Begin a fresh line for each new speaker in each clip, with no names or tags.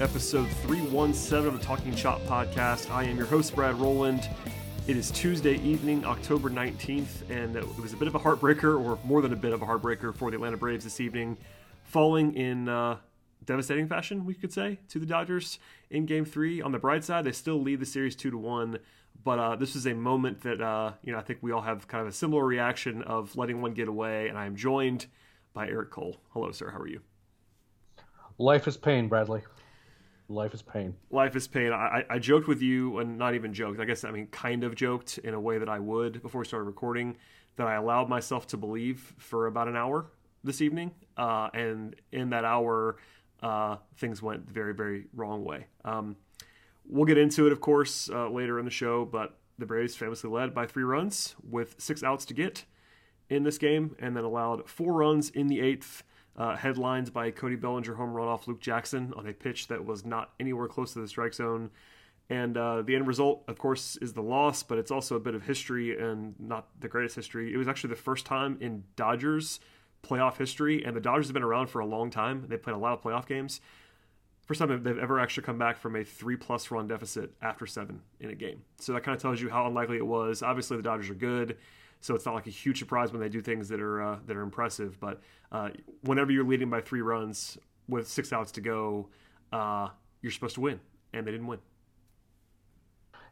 Episode 317 of the Talking Chop podcast. I am your host, Brad Rowland. It is Tuesday evening, October 19th, and it was a bit of a heartbreaker, or more than a bit of a heartbreaker, for the Atlanta Braves this evening, falling in uh, devastating fashion, we could say, to the Dodgers in Game Three. On the bright side, they still lead the series two to one, but uh, this is a moment that uh, you know I think we all have kind of a similar reaction of letting one get away. And I am joined by Eric Cole. Hello, sir. How are you?
Life is pain, Bradley. Life is pain.
Life is pain. I, I joked with you, and not even joked. I guess I mean kind of joked in a way that I would before we started recording. That I allowed myself to believe for about an hour this evening, uh, and in that hour, uh, things went very, very wrong way. Um, we'll get into it, of course, uh, later in the show. But the Braves famously led by three runs with six outs to get in this game, and then allowed four runs in the eighth uh, headlines by Cody Bellinger home run off Luke Jackson on a pitch that was not anywhere close to the strike zone. And uh, the end result, of course, is the loss, but it's also a bit of history and not the greatest history. It was actually the first time in Dodgers playoff history, and the Dodgers have been around for a long time. They played a lot of playoff games. First time they've ever actually come back from a three plus run deficit after seven in a game. So that kind of tells you how unlikely it was. Obviously, the Dodgers are good. So it's not like a huge surprise when they do things that are uh, that are impressive. But uh, whenever you're leading by three runs with six outs to go, uh, you're supposed to win, and they didn't win.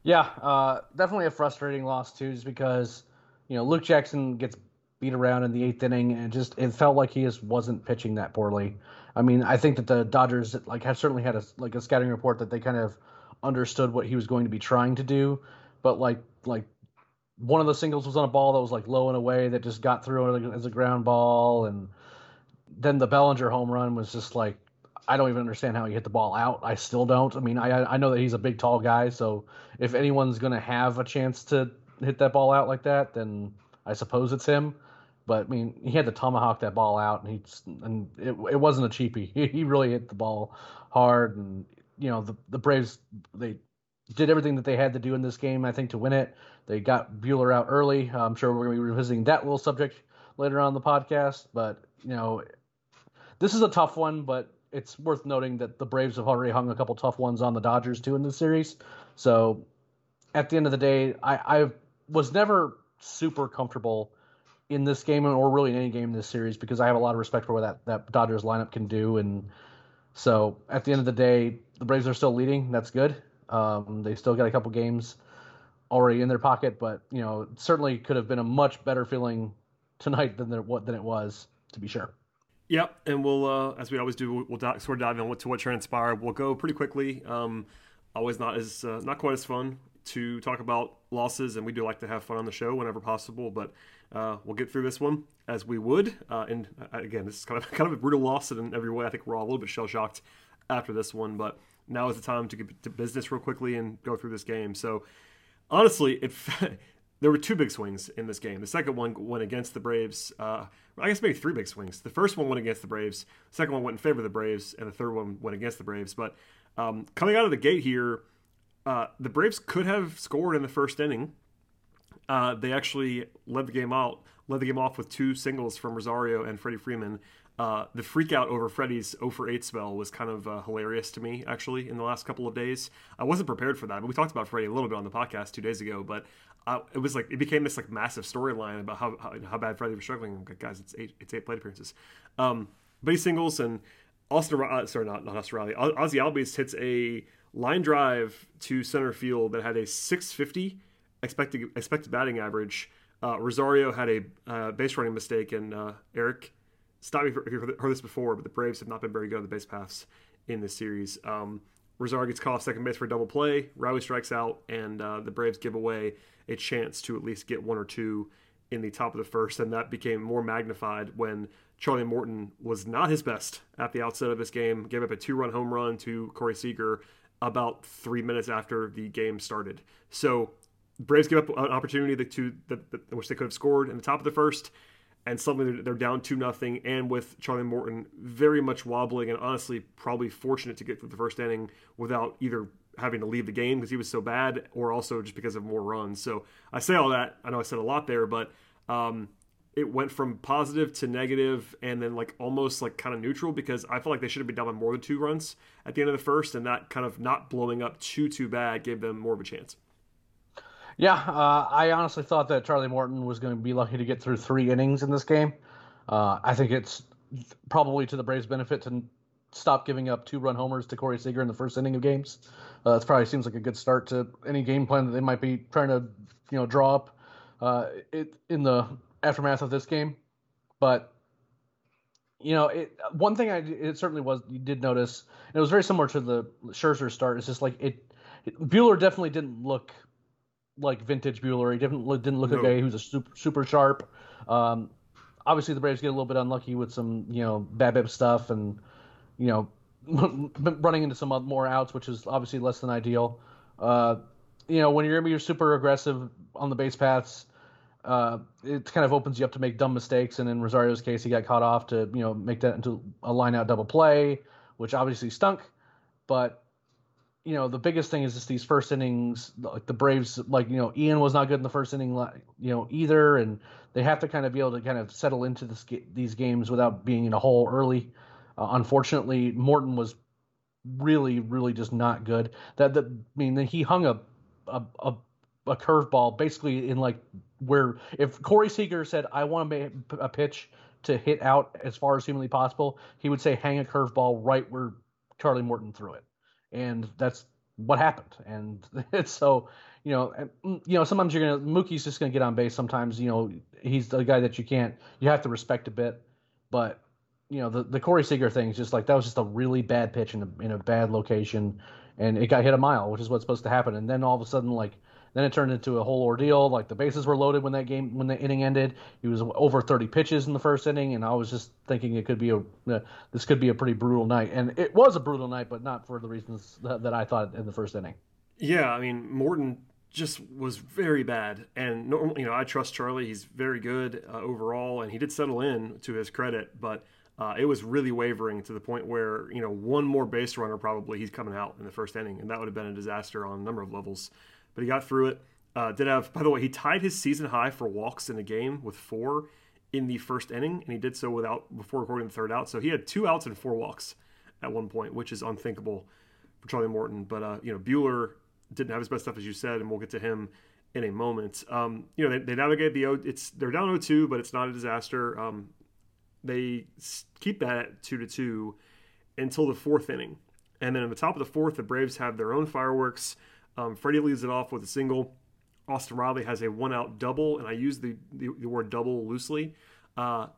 Yeah, uh, definitely a frustrating loss too, just because you know Luke Jackson gets beat around in the eighth inning, and just it felt like he just wasn't pitching that poorly. I mean, I think that the Dodgers like have certainly had a like a scouting report that they kind of understood what he was going to be trying to do, but like like one of the singles was on a ball that was like low and away that just got through as a ground ball, and then the Bellinger home run was just like I don't even understand how he hit the ball out. I still don't. I mean, I I know that he's a big tall guy, so if anyone's gonna have a chance to hit that ball out like that, then I suppose it's him. But I mean, he had to tomahawk that ball out, and he and it, it wasn't a cheapie. He, he really hit the ball hard, and you know the the Braves they did everything that they had to do in this game, I think, to win it. They got Buehler out early. Uh, I'm sure we're going to be revisiting that little subject later on the podcast. But, you know, this is a tough one, but it's worth noting that the Braves have already hung a couple tough ones on the Dodgers, too, in this series. So at the end of the day, I, I was never super comfortable in this game or really in any game in this series because I have a lot of respect for what that, that Dodgers lineup can do. And so at the end of the day, the Braves are still leading. That's good. Um, they still got a couple games already in their pocket, but you know, certainly could have been a much better feeling tonight than there, than it was, to be sure.
Yep, and we'll, uh, as we always do, we'll sort of dive into what transpired. We'll go pretty quickly. Um, always not as uh, not quite as fun to talk about losses, and we do like to have fun on the show whenever possible. But uh, we'll get through this one as we would. Uh, and uh, again, this is kind of kind of a brutal loss in every way. I think we're all a little bit shell shocked after this one, but now is the time to get to business real quickly and go through this game. So honestly, it there were two big swings in this game. The second one went against the Braves. Uh, I guess maybe three big swings. The first one went against the Braves. The second one went in favor of the Braves, and the third one went against the Braves. But um, coming out of the gate here, uh, the Braves could have scored in the first inning. Uh, they actually led the game out, led the game off with two singles from Rosario and Freddie Freeman. Uh, the freak out over Freddie's 0 for 8 spell was kind of uh, hilarious to me, actually, in the last couple of days. I wasn't prepared for that, but we talked about Freddie a little bit on the podcast two days ago. But uh, it was like it became this like massive storyline about how, how, how bad Freddie was struggling. Like, guys, it's eight it's eight plate appearances. Um, but he singles and Austin, uh, sorry, not, not Austin Riley. Ozzie Albies hits a line drive to center field that had a 650 expected expected batting average. Uh, Rosario had a uh, base running mistake, and Eric, stop me if you've heard this before, but the Braves have not been very good on the base paths in this series. Um, gets caught off second base for a double play. Riley strikes out, and uh, the Braves give away a chance to at least get one or two in the top of the first, and that became more magnified when Charlie Morton was not his best at the outset of this game. Gave up a two-run home run to Corey Seager about three minutes after the game started. So Braves give up an opportunity to that, that, which they could have scored in the top of the first, and suddenly they're down two nothing. And with Charlie Morton very much wobbling and honestly probably fortunate to get through the first inning without either having to leave the game because he was so bad, or also just because of more runs. So I say all that. I know I said a lot there, but um, it went from positive to negative and then like almost like kind of neutral because I felt like they should have been down by more than two runs at the end of the first, and that kind of not blowing up too too bad gave them more of a chance.
Yeah, uh, I honestly thought that Charlie Morton was going to be lucky to get through three innings in this game. Uh, I think it's probably to the Braves' benefit to stop giving up two run homers to Corey Seager in the first inning of games. Uh, it probably seems like a good start to any game plan that they might be trying to, you know, draw up uh, it in the aftermath of this game. But you know, it, one thing I it certainly was you did notice it was very similar to the Scherzer start. It's just like it, it Buehler definitely didn't look like vintage Buehler. He didn't look, didn't look no. a guy who's a super super sharp. Um, obviously, the Braves get a little bit unlucky with some you know BABIP stuff and you know running into some more outs, which is obviously less than ideal. Uh, you know, when you're you're super aggressive on the base paths, uh, it kind of opens you up to make dumb mistakes. And in Rosario's case, he got caught off to you know make that into a line out double play, which obviously stunk. But you know the biggest thing is just these first innings, like the Braves, like you know Ian was not good in the first inning, you know either, and they have to kind of be able to kind of settle into this, these games without being in a hole early. Uh, unfortunately, Morton was really, really just not good. That that I mean he hung a a, a, a curveball basically in like where if Corey Seager said I want to make a pitch to hit out as far as humanly possible, he would say hang a curveball right where Charlie Morton threw it, and that's what happened. And it's so you know mm, you know sometimes you're gonna Mookie's just gonna get on base. Sometimes you know he's the guy that you can't you have to respect a bit, but you know the the Corey Seager thing is just like that was just a really bad pitch in a in a bad location, and it got hit a mile, which is what's supposed to happen. And then all of a sudden like then it turned into a whole ordeal. Like the bases were loaded when that game when the inning ended. He was over 30 pitches in the first inning, and I was just thinking it could be a uh, this could be a pretty brutal night, and it was a brutal night, but not for the reasons that, that I thought in the first inning.
Yeah, I mean Morton just was very bad, and normally, you know I trust Charlie. He's very good uh, overall, and he did settle in to his credit, but. Uh, it was really wavering to the point where you know one more base runner probably he's coming out in the first inning, and that would have been a disaster on a number of levels but he got through it. Uh, did have, by the way, he tied his season high for walks in a game with four in the first inning, and he did so without before recording the third out. So he had two outs and four walks at one point, which is unthinkable for Charlie Morton. But uh, you know, Buehler didn't have his best stuff, as you said, and we'll get to him in a moment. Um, you know, they, they navigate the it's they're down 0-2, but it's not a disaster. Um, they keep that at two to two until the fourth inning, and then in the top of the fourth, the Braves have their own fireworks. Um, Freddie leads it off with a single. Austin Riley has a one out double, and I use the, the, the word double loosely. Uh,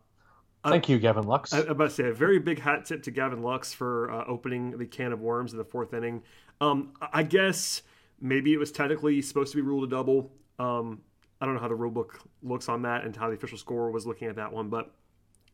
Thank you, Gavin Lux.
I, about to say a very big hat tip to Gavin Lux for uh, opening the can of worms in the fourth inning. Um, I guess maybe it was technically supposed to be ruled a double. Um, I don't know how the rule book looks on that and how the official score was looking at that one, but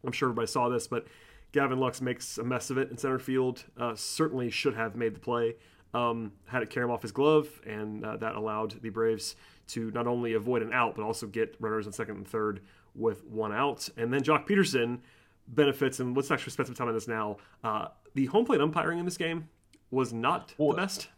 I'm sure everybody saw this. But Gavin Lux makes a mess of it in center field. Uh, certainly should have made the play um, had it carry him off his glove, and uh, that allowed the Braves to not only avoid an out, but also get runners in second and third with one out. And then Joc Pederson benefits, and let's actually spend some time on this now. Uh, the home plate umpiring in this game was not well, the best.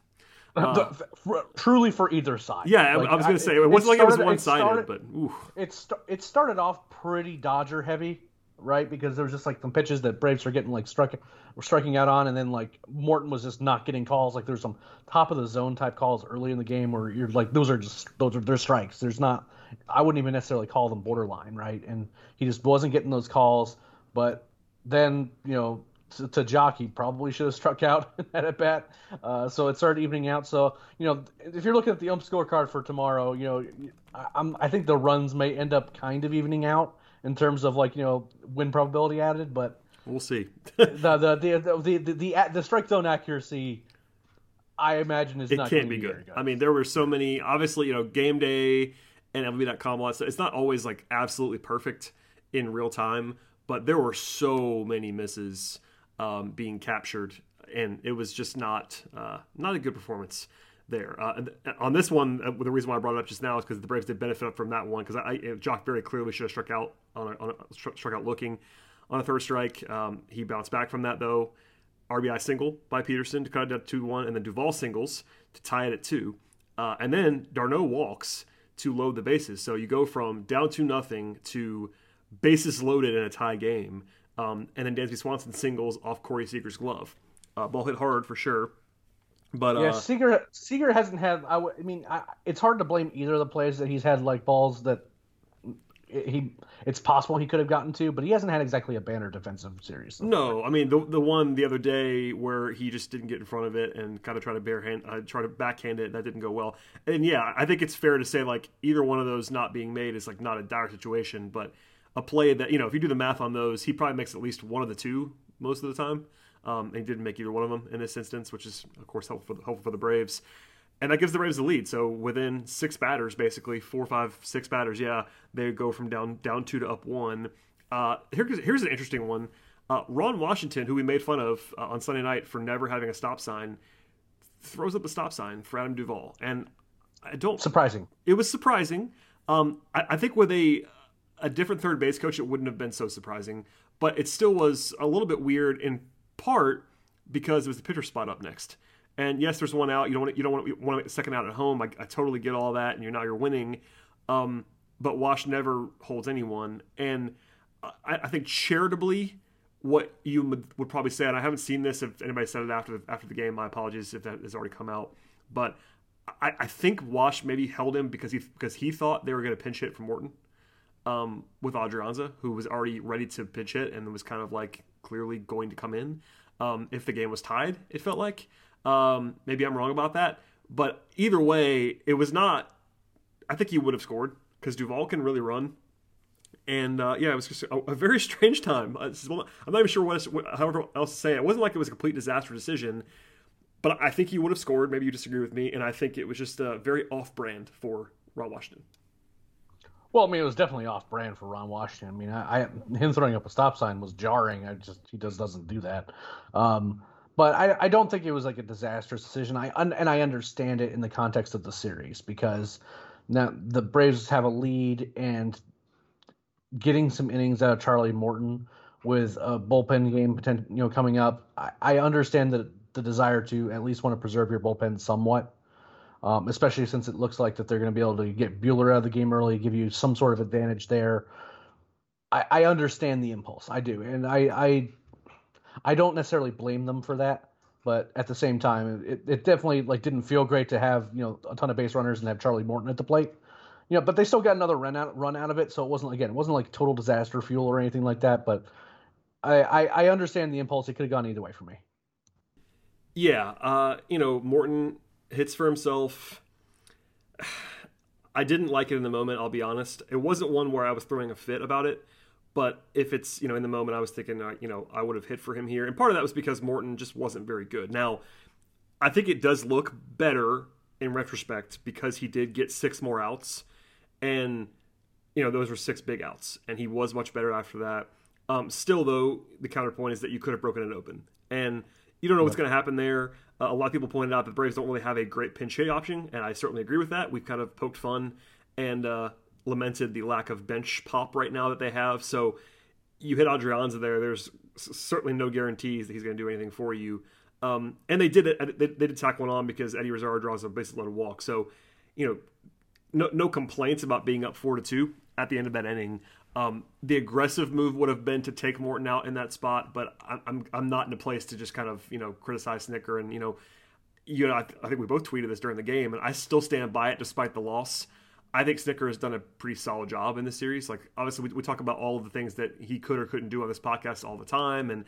Uh, the, for, truly for either side.
Yeah, like, I was going to say it, it wasn't it like it was one sided, but oof.
it st- it started off pretty Dodger heavy right? Because there was just like some pitches that Braves were getting like struck were striking out on, and then like Morton was just not getting calls. Like there's some top of the zone type calls early in the game where you're like those are just those are they're strikes. There's not I wouldn't even necessarily call them borderline, right? And he just wasn't getting those calls. But then you know to, to Joc, he probably should have struck out at a bat. Uh, so it started evening out. So you know, if you're looking at the ump scorecard for tomorrow, you know, I, I'm I think the runs may end up kind of evening out in terms of like you know win probability added, but
we'll see.
the, the, the the the the the strike zone accuracy. I imagine is
it
not
can't be good. I mean, there were so many. Obviously, you know, game day and MLB.com. It's not always like absolutely perfect in real time, but there were so many misses um, being captured, and it was just not uh, not a good performance there. Uh, on this one, uh, the reason why I brought it up just now is because the Braves did benefit from that one because I, I Joc very clearly should have struck out on a, on a struck out looking on a third strike. Um, he bounced back from that though. RBI single by Pederson to cut it down to two one, and then Duvall singles to tie it at two, uh, and then d'Arnaud walks to load the bases. So you go from down to nothing to bases loaded in a tie game. Um, and then Dansby Swanson singles off Corey Seager's glove. Uh, ball hit hard for sure. But
yeah,
uh,
Seager Seager hasn't had. I, w- I mean, I, it's hard to blame either of the players that he's had like balls that he. It's possible he could have gotten to, but he hasn't had exactly a banner defensive series.
No, I mean the the one the other day where he just didn't get in front of it and kind of try to barehand, uh, try to backhand it, and that didn't go well. And yeah, I think it's fair to say like either one of those not being made is like not a dire situation, but a play that you know if you do the math on those, he probably makes at least one of the two most of the time. Um, and he didn't make either one of them in this instance, which is of course helpful for the, helpful for the Braves. And that gives the Braves the lead. So within six batters, basically four, five, six batters, yeah, they go from down down two to up one. Uh, here's here's an interesting one. Uh, Ron Washington, who we made fun of uh, on Sunday night for never having a stop sign, throws up a stop sign for Adam Duvall, and I don't
surprising.
It was surprising. Um, I, I think with a a different third base coach, it wouldn't have been so surprising. But it still was a little bit weird in part because it was the pitcher spot up next. And yes, there's one out. You don't want to, you don't want to, want to second out at home. I, I totally get all that, and you're now you're winning. Um, but Wash never holds anyone, and I, I, think charitably, what you would, probably say, and I haven't seen this. If anybody said it after the, after the game, my apologies if that has already come out. But I, I think Wash maybe held him because he because he thought they were going to pinch hit from Morton um, with Adrianza, who was already ready to pitch it and was kind of like clearly going to come in um, if the game was tied. It felt like um, maybe I'm wrong about that, but either way, it was not. I think he would have scored because Duvall can really run. And uh, yeah, it was just a, a very strange time. I'm not even sure what, however else to say. It wasn't like it was a complete disaster decision, but I think he would have scored. Maybe you disagree with me, and I think it was just uh, very off-brand for Ron Washington.
Well, I mean, it was definitely off brand for Ron Washington. I mean, I, I him throwing up a stop sign was jarring. I just he just doesn't do that. Um, but I, I don't think it was like a disastrous decision. I and I understand it in the context of the series because now the Braves have a lead and getting some innings out of Charlie Morton with a bullpen game potential, you know, coming up. I, I understand that the desire to at least want to preserve your bullpen somewhat um, especially since it looks like that they're going to be able to get Buehler out of the game early, give you some sort of advantage there. I, I understand the impulse, I do, and I, I, I don't necessarily blame them for that, but at the same time, it, it definitely like didn't feel great to have you know a ton of base runners and have Charlie Morton at the plate. You know, but they still got another run out run out of it, so it wasn't again, it wasn't like total disaster fuel or anything like that. But I, I, I understand the impulse; it could have gone either way for me.
Yeah, uh, you know, Morton hits for himself. I didn't like it in the moment, I'll be honest. It wasn't one where I was throwing a fit about it, but if it's, you know, in the moment I was thinking, uh, you know, I would have hit for him here. And part of that was because Morton just wasn't very good. Now, I think it does look better in retrospect because he did get six more outs and you know, those were six big outs and he was much better after that. Um, still though, the counterpoint is that you could have broken it open. And you don't know what's going to happen there. Uh, a lot of people pointed out that the Braves don't really have a great pinch hit option, and I certainly agree with that. We've kind of poked fun and uh, lamented the lack of bench pop right now that they have. So you hit Adrianza there. There's certainly no guarantees that he's going to do anything for you. Um, and they did it. They, they, did tack one on because Eddie Rosario draws a bases loaded walk. So you know, no no complaints about being up four to two at the end of that inning. Um, the aggressive move would have been to take Morton out in that spot, but I'm I'm not in a place to just kind of you know criticize Snitker and you know you know I, I think we both tweeted this during the game and I still stand by it despite the loss. I think Snitker has done a pretty solid job in this series. Like obviously we, we talk about all of the things that he could or couldn't do on this podcast all the time, and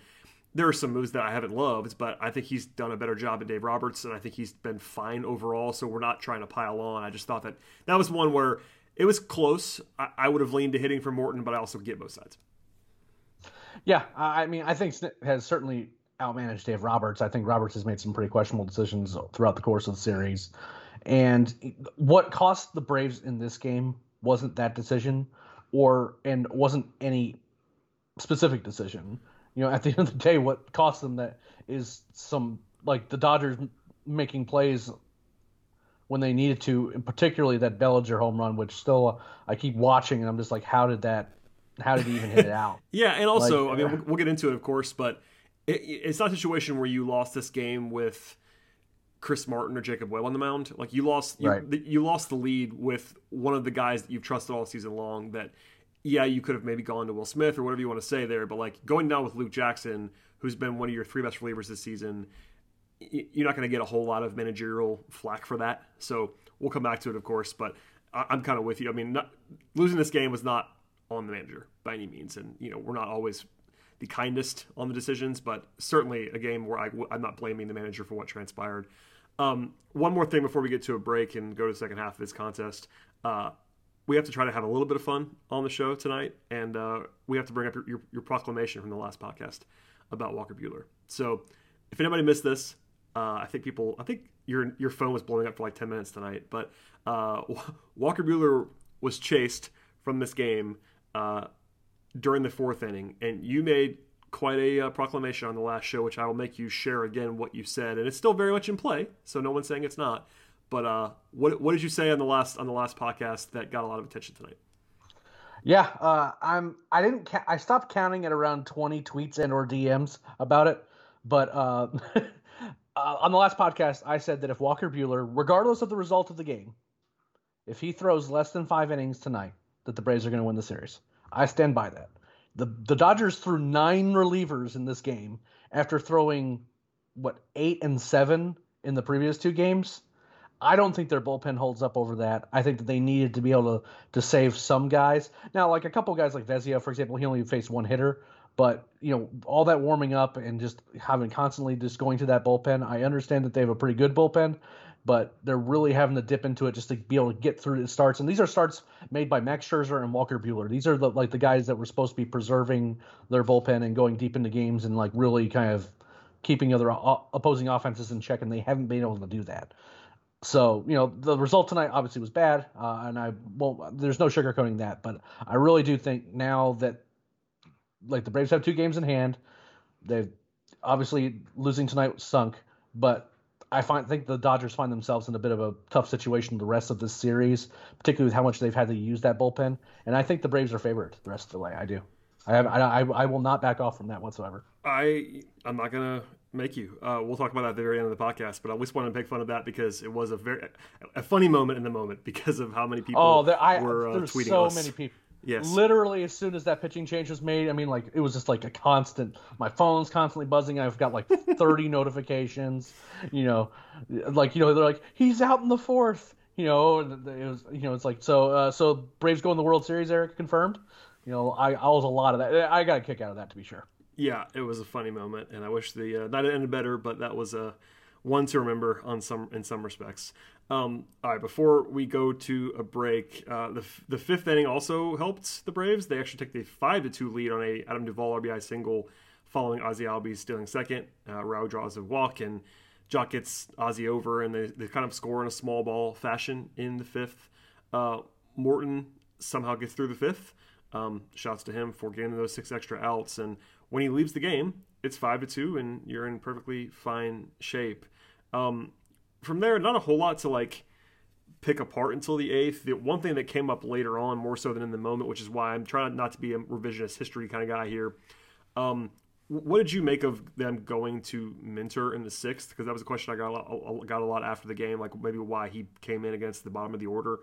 there are some moves that I haven't loved, but I think he's done a better job than Dave Roberts, and I think he's been fine overall. So we're not trying to pile on. I just thought that that was one where it was close. I, I would have leaned to hitting for Morton, but I also get both sides.
Yeah, I mean, I think Snit has certainly outmanaged Dave Roberts. I think Roberts has made some pretty questionable decisions throughout the course of the series. And what cost the Braves in this game wasn't that decision or and wasn't any specific decision. You know, at the end of the day, what cost them that is some like the Dodgers making plays when they needed to, and particularly that Bellinger home run, which still uh, I keep watching and I'm just like, how did that? How did he even hit it out?
yeah, and also, like, I mean, uh, we'll, we'll, get into it, of course, but it, it's not a situation where you lost this game with Chris Martin or Jacob Webb on the mound. Like you lost, you, right. the, you lost the lead with one of the guys that you've trusted all season long. That yeah, you could have maybe gone to Will Smith or whatever you want to say there, but like going down with Luke Jackson, who's been one of your three best relievers this season, you're not going to get a whole lot of managerial flack for that. So we'll come back to it, of course. But I'm kind of with you. I mean, not, losing this game was not on the manager by any means, and you know we're not always the kindest on the decisions, but certainly a game where I, am not blaming the manager for what transpired. Um, one more thing before we get to a break and go to the second half of this contest. Uh, we have to try to have a little bit of fun on the show tonight, and uh, we have to bring up your, your, your, proclamation from the last podcast about Walker Buehler. So, if anybody missed this, uh, I think people, I think your your phone was blowing up for like ten minutes tonight. But uh, Walker Buehler was chased from this game uh, during the fourth inning, and you made quite a uh, proclamation on the last show, which I will make you share again what you said, and it's still very much in play. So no one's saying it's not. But uh, what what did you say on the last on the last podcast that got a lot of attention tonight?
Yeah, uh, I'm. I didn't. Ca- I stopped counting at around 20 tweets and or DMs about it. But uh, on the last podcast, I said that if Walker Buehler, regardless of the result of the game, if he throws less than five innings tonight, that the Braves are going to win the series. I stand by that. The the Dodgers threw nine relievers in this game after throwing what eight and seven in the previous two games. I don't think their bullpen holds up over that. I think that they needed to be able to to save some guys. Now, like a couple guys like Vesia, for example, he only faced one hitter, but you know all that warming up and just having constantly just going to that bullpen. I understand that they have a pretty good bullpen, but they're really having to dip into it just to be able to get through the starts. And these are starts made by Max Scherzer and Walker Buehler. These are the, like the guys that were supposed to be preserving their bullpen and going deep into games and like really kind of keeping other opposing offenses in check, and they haven't been able to do that. So you know the result tonight obviously was bad, uh, and I well there's no sugarcoating that, but I really do think now that like the Braves have two games in hand, they've obviously losing tonight sunk, but I find think the Dodgers find themselves in a bit of a tough situation the rest of this series, particularly with how much they've had to use that bullpen. And I think the Braves are favored the rest of the way. I do. I have, I, I, will not back off from that whatsoever.
I I'm not gonna make you. Uh, we'll talk about that at the very end of the podcast, but I just want to make fun of that because it was a very a funny moment in the moment because of how many people oh, there, I, were uh, tweeting
so
us.
many people. Yes. Literally, as soon as that pitching change was made, I mean, like it was just like a constant. My phone's constantly buzzing. I've got like 30 notifications. You know, like you know, they're like he's out in the fourth. You know, it was you know, it's like so. Uh, so Braves go in the World Series. Eric confirmed. You know, I I was a lot of that. I got a kick out of that to be sure.
Yeah, it was a funny moment, and I wish the uh, that ended better, but that was a one to remember on some in some respects. Um, all right, before we go to a break, uh, the the fifth inning also helped the Braves. They actually took the five to two lead on a Adam Duvall RBI single, following Ozzie Albies stealing second. Uh, Rao draws a walk, and Joc gets Ozzie over, and they, they kind of score in a small ball fashion in the fifth. Uh, Morton somehow gets through the fifth. Um, shouts to him for getting those six extra outs, and when he leaves the game, it's five to two, and you're in perfectly fine shape. Um, from there, not a whole lot to like pick apart until the eighth. The one thing that came up later on, more so than in the moment, which is why I'm trying not to be a revisionist history kind of guy here. Um, what did you make of them going to Minter in the sixth? Because that was a question I got a lot, got a lot after the game, like maybe why he came in against the bottom of the order.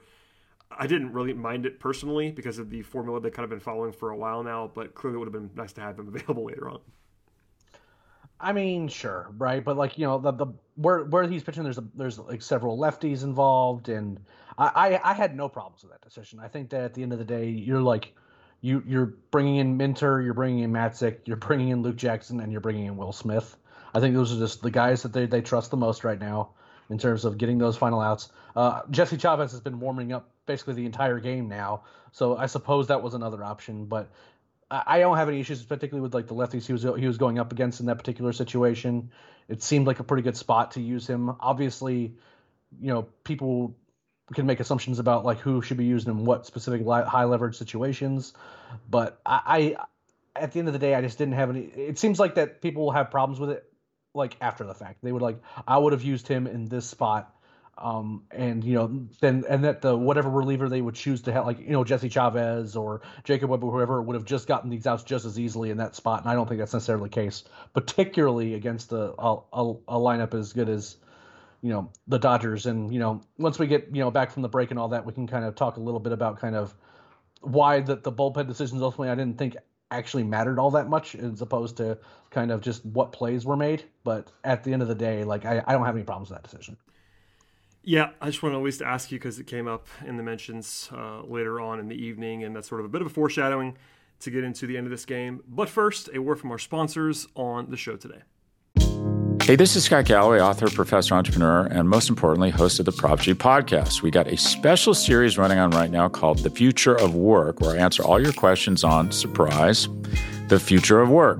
I didn't really mind it personally because of the formula they've kind of been following for a while now, but clearly it would have been nice to have him available later on.
I mean, sure, right, but like you know, the the where where he's pitching, there's a, there's like several lefties involved, and I, I I had no problems with that decision. I think that at the end of the day, you're like you you're bringing in Minter, you're bringing in Matzek, you're bringing in Luke Jackson, and you're bringing in Will Smith. I think those are just the guys that they, they trust the most right now in terms of getting those final outs. Uh, Jesse Chavez has been warming up basically the entire game now, so I suppose that was another option. But I, don't have any issues, particularly with like the lefties he was he was going up against in that particular situation. It seemed like a pretty good spot to use him. Obviously, you know people can make assumptions about like who should be used in what specific high leverage situations, but I, I at the end of the day, I just didn't have any. It seems like that people will have problems with it like after the fact. They would like I would have used him in this spot. Um, and you know, then and that the whatever reliever they would choose to have, like you know Jesse Chavez or Jacob Webb or whoever would have just gotten these outs just as easily in that spot, and I don't think that's necessarily the case, particularly against a a, a lineup as good as you know the Dodgers. And you know, once we get you know back from the break and all that, we can kind of talk a little bit about kind of why that the bullpen decisions ultimately I didn't think actually mattered all that much as opposed to kind of just what plays were made. But at the end of the day, like I, I don't have any problems with that decision.
Yeah, I just want to at least ask you because it came up in the mentions uh, later on in the evening, and that's sort of a bit of a foreshadowing to get into the end of this game. But first, a word from our sponsors on the show today.
Hey, this is Scott Galloway, author, professor, entrepreneur, and most importantly, host of the Prop G podcast. We got a special series running on right now called The Future of Work, where I answer all your questions on surprise, the future of work.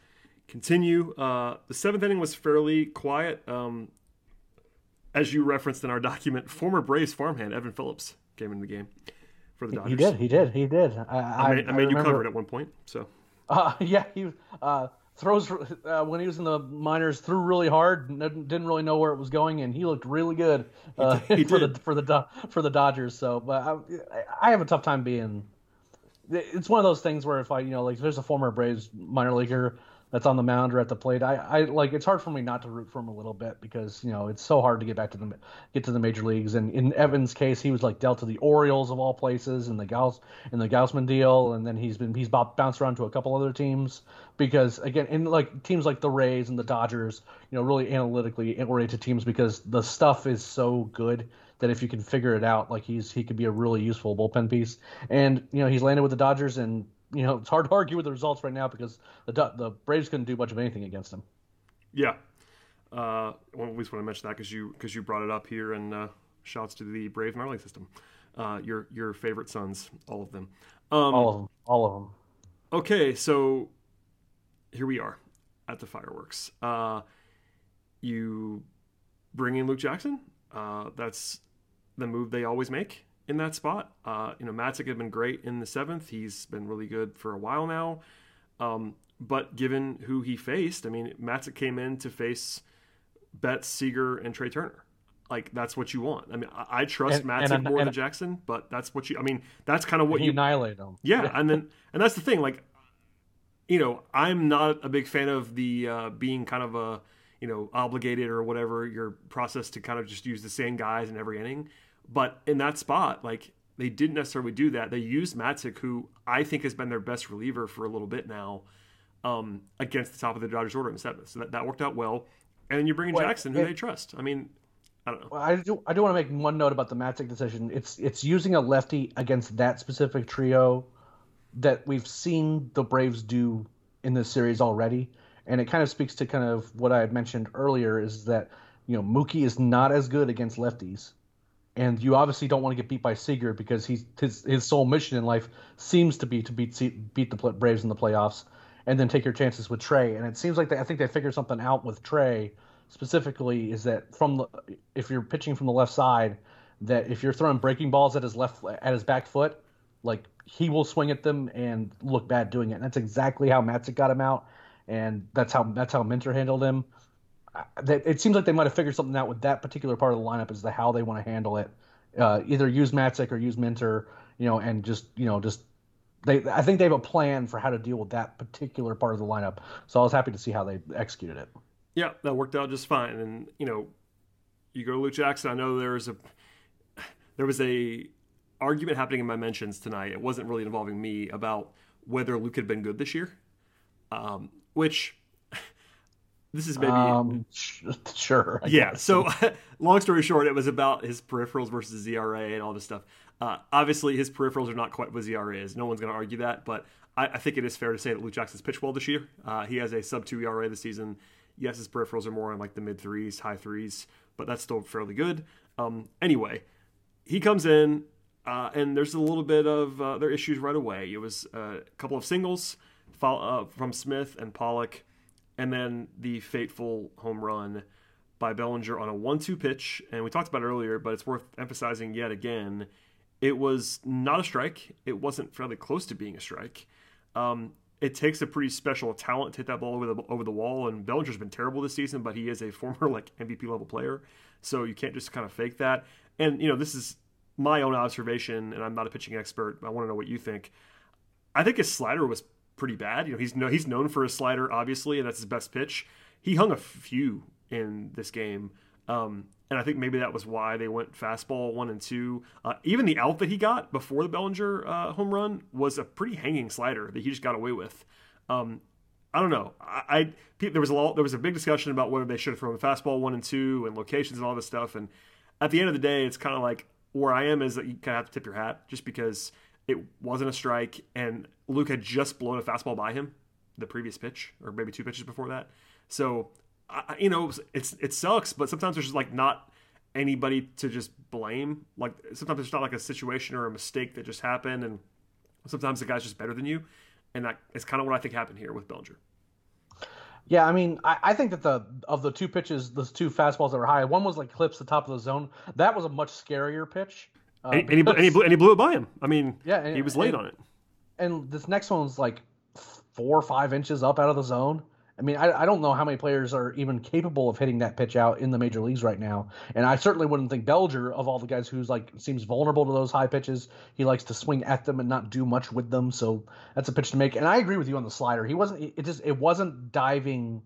continue. Uh, the seventh inning was fairly quiet. Um, as you referenced in our document, former Braves farmhand Evan Phillips came into the game for the Dodgers.
He did. He did. He did. I,
I, I, I mean, you covered at one point. So.
Uh, yeah, he uh, throws uh, when he was in the minors threw really hard. Didn't really know where it was going, and he looked really good uh, he did. for the for the for the Dodgers. So, but I, I have a tough time being. It's one of those things where if I, you know, like if there's a former Braves minor leaguer that's on the mound or at the plate. I, I like it's hard for me not to root for him a little bit because you know it's so hard to get back to the get to the major leagues. And in Evans' case, he was like dealt to the Orioles of all places in the Gauss in the Gausman deal, and then he's been he's bounced around to a couple other teams because again in like teams like the Rays and the Dodgers, you know, really analytically oriented teams because the stuff is so good that if you can figure it out, like he's he could be a really useful bullpen piece. And you know he's landed with the Dodgers and you know, it's hard to argue with the results right now because the the Braves couldn't do much of anything against them.
Yeah, uh, well, at least want to mention that because you because you brought it up here, and uh, shouts to the Brave minor league system. Uh, your your favorite sons, all of them.
Um, all of them. All of them.
Okay, so here we are at the fireworks. Uh, you bring in Luke Jackson. Uh, that's the move they always make in that spot. Uh, you know, Matzek had been great in the seventh. He's been really good for a while now. Um, but given who he faced, I mean, Matzek came in to face Betts, Seager, and Trea Turner. Like that's what you want. I mean, I, I trust Matzek more than Jackson, but that's what you. I mean, that's kind of what you
annihilate them.
Yeah, and then and that's the thing. Like, you know, I'm not a big fan of the uh, being kind of a you know obligated or whatever your process to kind of just use the same guys in every inning. But in that spot, like they didn't necessarily do that. They used Matzek, who I think has been their best reliever for a little bit now, um, against the top of the Dodgers order in seventh. So that, that worked out well. And then you bring in Jackson, who it, they trust. I mean, I don't know.
Well, I do. I do want to make one note about the Matzek decision. It's it's using a lefty against that specific trio that we've seen the Braves do in this series already, and it kind of speaks to kind of what I had mentioned earlier is that you know Mookie is not as good against lefties and you obviously don't want to get beat by Seager because he's his his sole mission in life seems to be to beat beat the Braves in the playoffs, and then take your chances with Trea. And it seems like they, I think they figured something out with Trea specifically is that from the if you're pitching from the left side, that if you're throwing breaking balls at his left at his back foot, like he will swing at them and look bad doing it. And that's exactly how Matzek got him out, and that's how that's how Minter handled him it seems like they might have figured something out with that particular part of the lineup as to how they want to handle it. Uh, either use Matzek or use Minter, you know, and just you know just they I think they have a plan for how to deal with that particular part of the lineup. So I was happy to see how they executed it.
Yeah, that worked out just fine. And you know, you go to Luke Jackson. I know there's a there was a argument happening in my mentions tonight. It wasn't really involving me about whether Luke had been good this year, um, which this is maybe um,
sure.
I yeah. Guess. So, long story short, it was about his peripherals versus ERA and all this stuff. Uh, obviously, his peripherals are not quite what ERA is. No one's going to argue that, but I, I, think it is fair to say that Luke Jackson's pitched well this year. Uh, he has a sub two ERA this season. Yes, his peripherals are more in like the mid threes, high threes, but that's still fairly good. Um, anyway, he comes in, uh, and there's a little bit of uh, their issues right away. It was a couple of singles uh, from Smith and Pollock, and then the fateful home run by Bellinger on a one-two pitch. And we talked about it earlier, but it's worth emphasizing yet again it was not a strike. It wasn't fairly close to being a strike. Um, it takes a pretty special talent to hit that ball over the over the wall. And Bellinger's been terrible this season, but he is a former like MVP level player, so you can't just kind of fake that. And you know, this is my own observation, and I'm not a pitching expert. I want to know what you think. I think his slider was pretty bad. You know, he's no, he's known for his slider, obviously, and that's his best pitch. He hung a few in this game. Um, and I think maybe that was why they went fastball one and two. Uh, even the out that he got before the Bellinger uh, home run was a pretty hanging slider that he just got away with. Um, I don't know. I, I, there was a lot, there was a big discussion about whether they should have thrown the fastball one and two and locations and all this stuff. And at the end of the day, it's kind of like where I am is that you kind of have to tip your hat just because it wasn't a strike and Luke had just blown a fastball by him the previous pitch or maybe two pitches before that. So I, you know, it's it sucks, but sometimes there's just like not anybody to just blame. Like sometimes it's not like a situation or a mistake that just happened, and sometimes the guy's just better than you, and that is kind of what I think happened here with Bellinger.
Yeah, I mean, I, I, think that the of the two pitches, those two fastballs that were high, one was like clips the top of the zone. That was a much scarier pitch.
Uh, and, because, and, he, and, he blew, and, he, blew, it by him. I mean, yeah, and, he was late on it.
And this next one was like four or five inches up out of the zone. I mean, I, I don't know how many players are even capable of hitting that pitch out in the major leagues right now. And I certainly wouldn't think Bellinger, of all the guys who's like seems vulnerable to those high pitches, he likes to swing at them and not do much with them. So that's a pitch to make. And I agree with you on the slider. He wasn't. It just it wasn't diving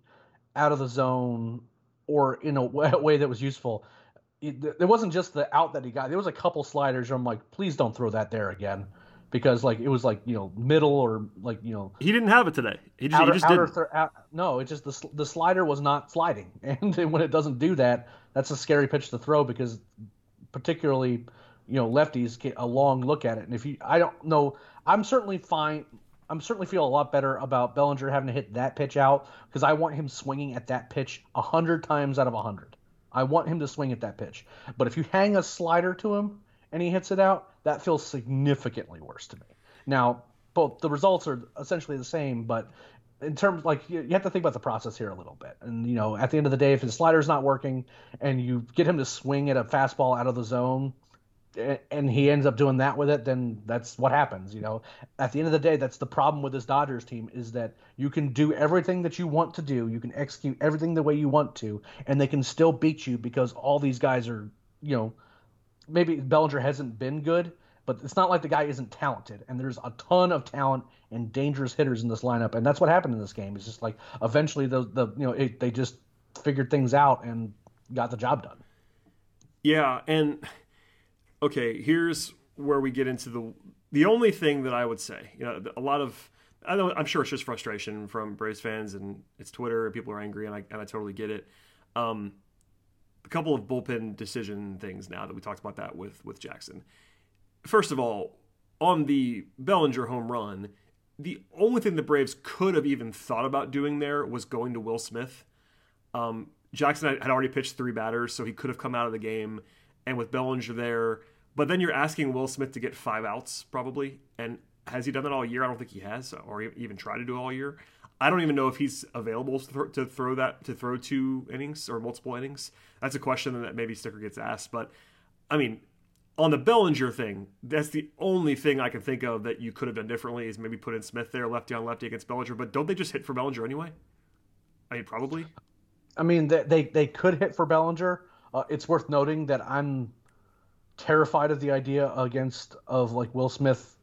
out of the zone or in a way that was useful. It, there wasn't just the out that he got. There was a couple sliders where I'm like, please don't throw that there again because like it was like you know middle or like you know
he didn't have it today. He just, outer, he just didn't. Th-
out, no, it just the the slider was not sliding, and when it doesn't do that, that's a scary pitch to throw because particularly you know lefties get a long look at it, and if you I don't know, I'm certainly fine. I'm certainly feel a lot better about Bellinger having to hit that pitch out because I want him swinging at that pitch a hundred times out of a hundred. I want him to swing at that pitch. But if you hang a slider to him and he hits it out, that feels significantly worse to me. Now, both the results are essentially the same, but in terms like you, you have to think about the process here a little bit. And you know, at the end of the day, if his slider's not working and you get him to swing at a fastball out of the zone, and he ends up doing that with it, then that's what happens. You know, at the end of the day, that's the problem with this Dodgers team is that you can do everything that you want to do, you can execute everything the way you want to, and they can still beat you because all these guys are, you know, maybe Bellinger hasn't been good, but it's not like the guy isn't talented. And there's a ton of talent and dangerous hitters in this lineup, and that's what happened in this game. It's just like eventually the the you know it, they just figured things out and got the job done.
Yeah, and okay, here's where we get into the the only thing that I would say. You know, a lot of I know I'm sure it's just frustration from Braves fans and it's Twitter and people are angry and I and I totally get it. Um, a couple of bullpen decision things now that we talked about that with with Jackson. First of all, on the Bellinger home run, the only thing the Braves could have even thought about doing there was going to Will Smith. Um, Jackson had already pitched three batters, so he could have come out of the game, and with Bellinger there, but then you're asking Will Smith to get five outs probably, and has he done that all year? I don't think he has, or even tried to do it all year. I don't even know if he's available to throw, to throw that to throw two innings or multiple innings. That's a question that maybe Snitker gets asked. But I mean, on the Bellinger thing, that's the only thing I can think of that you could have done differently is maybe put in Smith there, lefty on lefty against Bellinger. But don't they just hit for Bellinger anyway? I mean, probably.
I mean, they they, they could hit for Bellinger. Uh, it's worth noting that I'm terrified of the idea against of like Will Smith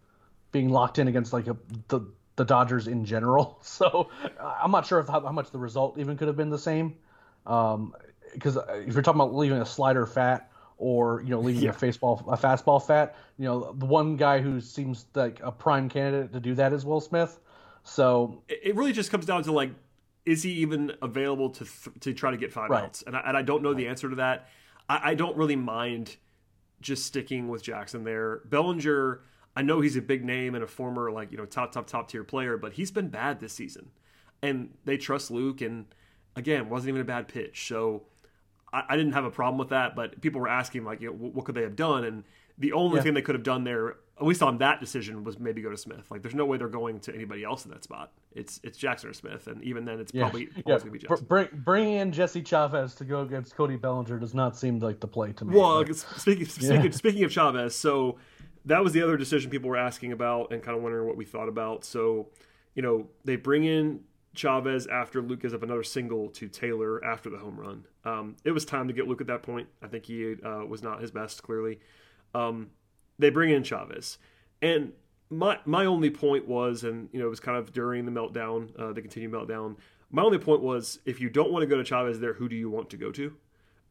being locked in against like a, the the Dodgers in general. So I'm not sure if how, how much the result even could have been the same. Because um, if you're talking about leaving a slider fat or you know leaving yeah. a baseball a fastball fat, you know the one guy who seems like a prime candidate to do that is Will Smith. So
it really just comes down to like, is he even available to th- to try to get five right. outs? And I, and I don't know right. the answer to that. I, I don't really mind just sticking with Jackson there. Bellinger I know he's a big name and a former like you know top top top tier player, but he's been bad this season, and they trust Luke. And again, wasn't even a bad pitch, so I, I didn't have a problem with that. But people were asking like, you know, what could they have done? And the only yeah. thing they could have done there, at least on that decision, was maybe go to Smith. Like, there's no way they're going to anybody else in that spot. It's it's Jackson or Smith, and even then, it's yeah. probably yeah. always to be Jackson.
Bring, bringing in Jesse Chavez to go against Cody Bellinger does not seem like the play to me.
Well, speaking speaking, speaking of Chavez, so that was the other decision people were asking about and kind of wondering what we thought about. So, you know, they bring in Chavez after Luke gives up another single to Taylor after the home run. Um, it was time to get Luke at that point. I think he uh, was not his best, clearly. Um, they bring in Chavez. And my my only point was, and you know, it was kind of during the meltdown, uh, the continued meltdown. My only point was, if you don't want to go to Chavez there, who do you want to go to?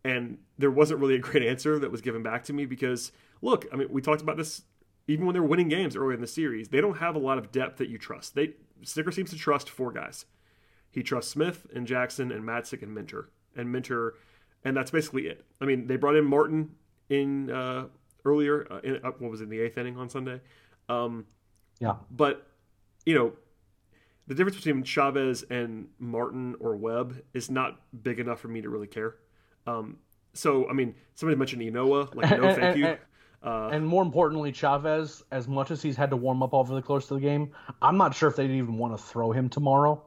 And there wasn't really a great answer that was given back to me because look, I mean, we talked about this even when they're winning games early in the series. They don't have a lot of depth that you trust. They Snitker seems to trust four guys. He trusts Smith and Jackson and Matzek and Minter and Minter, and that's basically it. I mean, they brought in Martin in uh, earlier. Uh, in, uh, what was it, in the eighth inning on Sunday? Um,
yeah,
but you know. The difference between Chavez and Martin or Webb is not big enough for me to really care. Um, so, I mean, somebody mentioned Ynoa. Like, no, thank you.
Uh, and more importantly, Chavez, as much as he's had to warm up over the course of the game, I'm not sure if they'd even want to throw him tomorrow.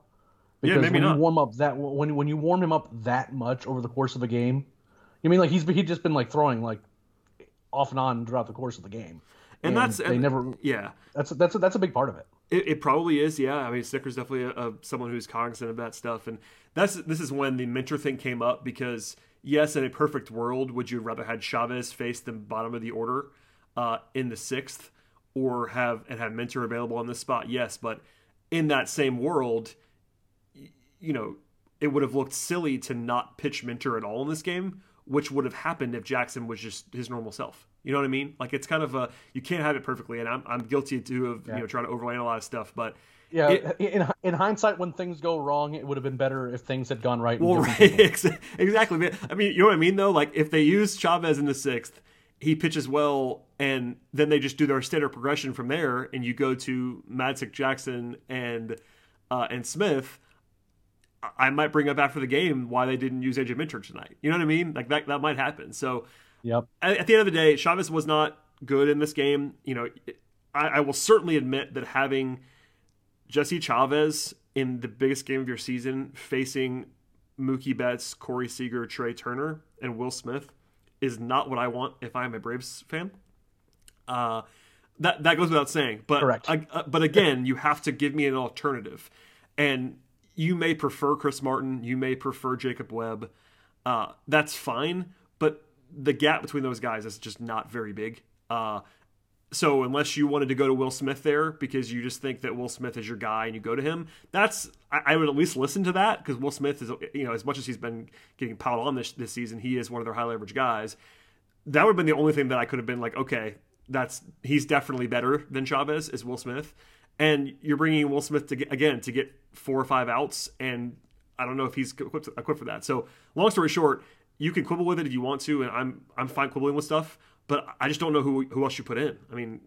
Because
yeah, maybe
when
not.
you warm up that when when you warm him up that much over the course of a game, you mean like he's he's just been like throwing like off and on throughout the course of the game.
And, and that's
they
and,
never
yeah.
That's that's a, that's a big part of it.
It, it probably is, yeah. I mean, Snitker's definitely a, a, someone who's cognizant of that stuff, and that's this is when the Minter thing came up because yes, in a perfect world, would you rather had Chavez face the bottom of the order uh, in the sixth, or have and have Minter available on this spot? Yes, but in that same world, you know, it would have looked silly to not pitch Minter at all in this game, which would have happened if Jackson was just his normal self. You know what I mean? Like it's kind of a you can't have it perfectly, and I'm I'm guilty too of yeah. you know trying to overlay a lot of stuff, but
yeah, it, in in hindsight, when things go wrong, it would have been better if things had gone right.
Well, right, exactly. I mean, you know what I mean, though. Like if they use Chavez in the sixth, he pitches well, and then they just do their standard progression from there, and you go to Matzek, Jackson, and uh, and Smith. I might bring up after the game why they didn't use AJ Minter tonight. You know what I mean? Like that that might happen. So,
yep.
At, at the end of the day, Chavez was not good in this game. You know, I, I will certainly admit that having Jesse Chavez in the biggest game of your season facing Mookie Betts, Corey Seager, Trea Turner, and Will Smith is not what I want if I'm a Braves fan. Uh, that that goes without saying. But
Correct.
I, uh, but again, you have to give me an alternative, and you may prefer Chris Martin, you may prefer Jacob Webb. Uh, that's fine, but the gap between those guys is just not very big. Uh, so unless you wanted to go to Will Smith there because you just think that Will Smith is your guy and you go to him, that's I, I would at least listen to that because Will Smith is you know as much as he's been getting piled on this this season, he is one of their high leverage guys. That would have been the only thing that I could have been like, okay, that's he's definitely better than Chavez is Will Smith, and you're bringing Will Smith to get, again to get four or five outs, and I don't know if he's equipped, equipped for that. So long story short, you can quibble with it if you want to, and I'm I'm fine quibbling with stuff but I just don't know who who else you put in. I mean,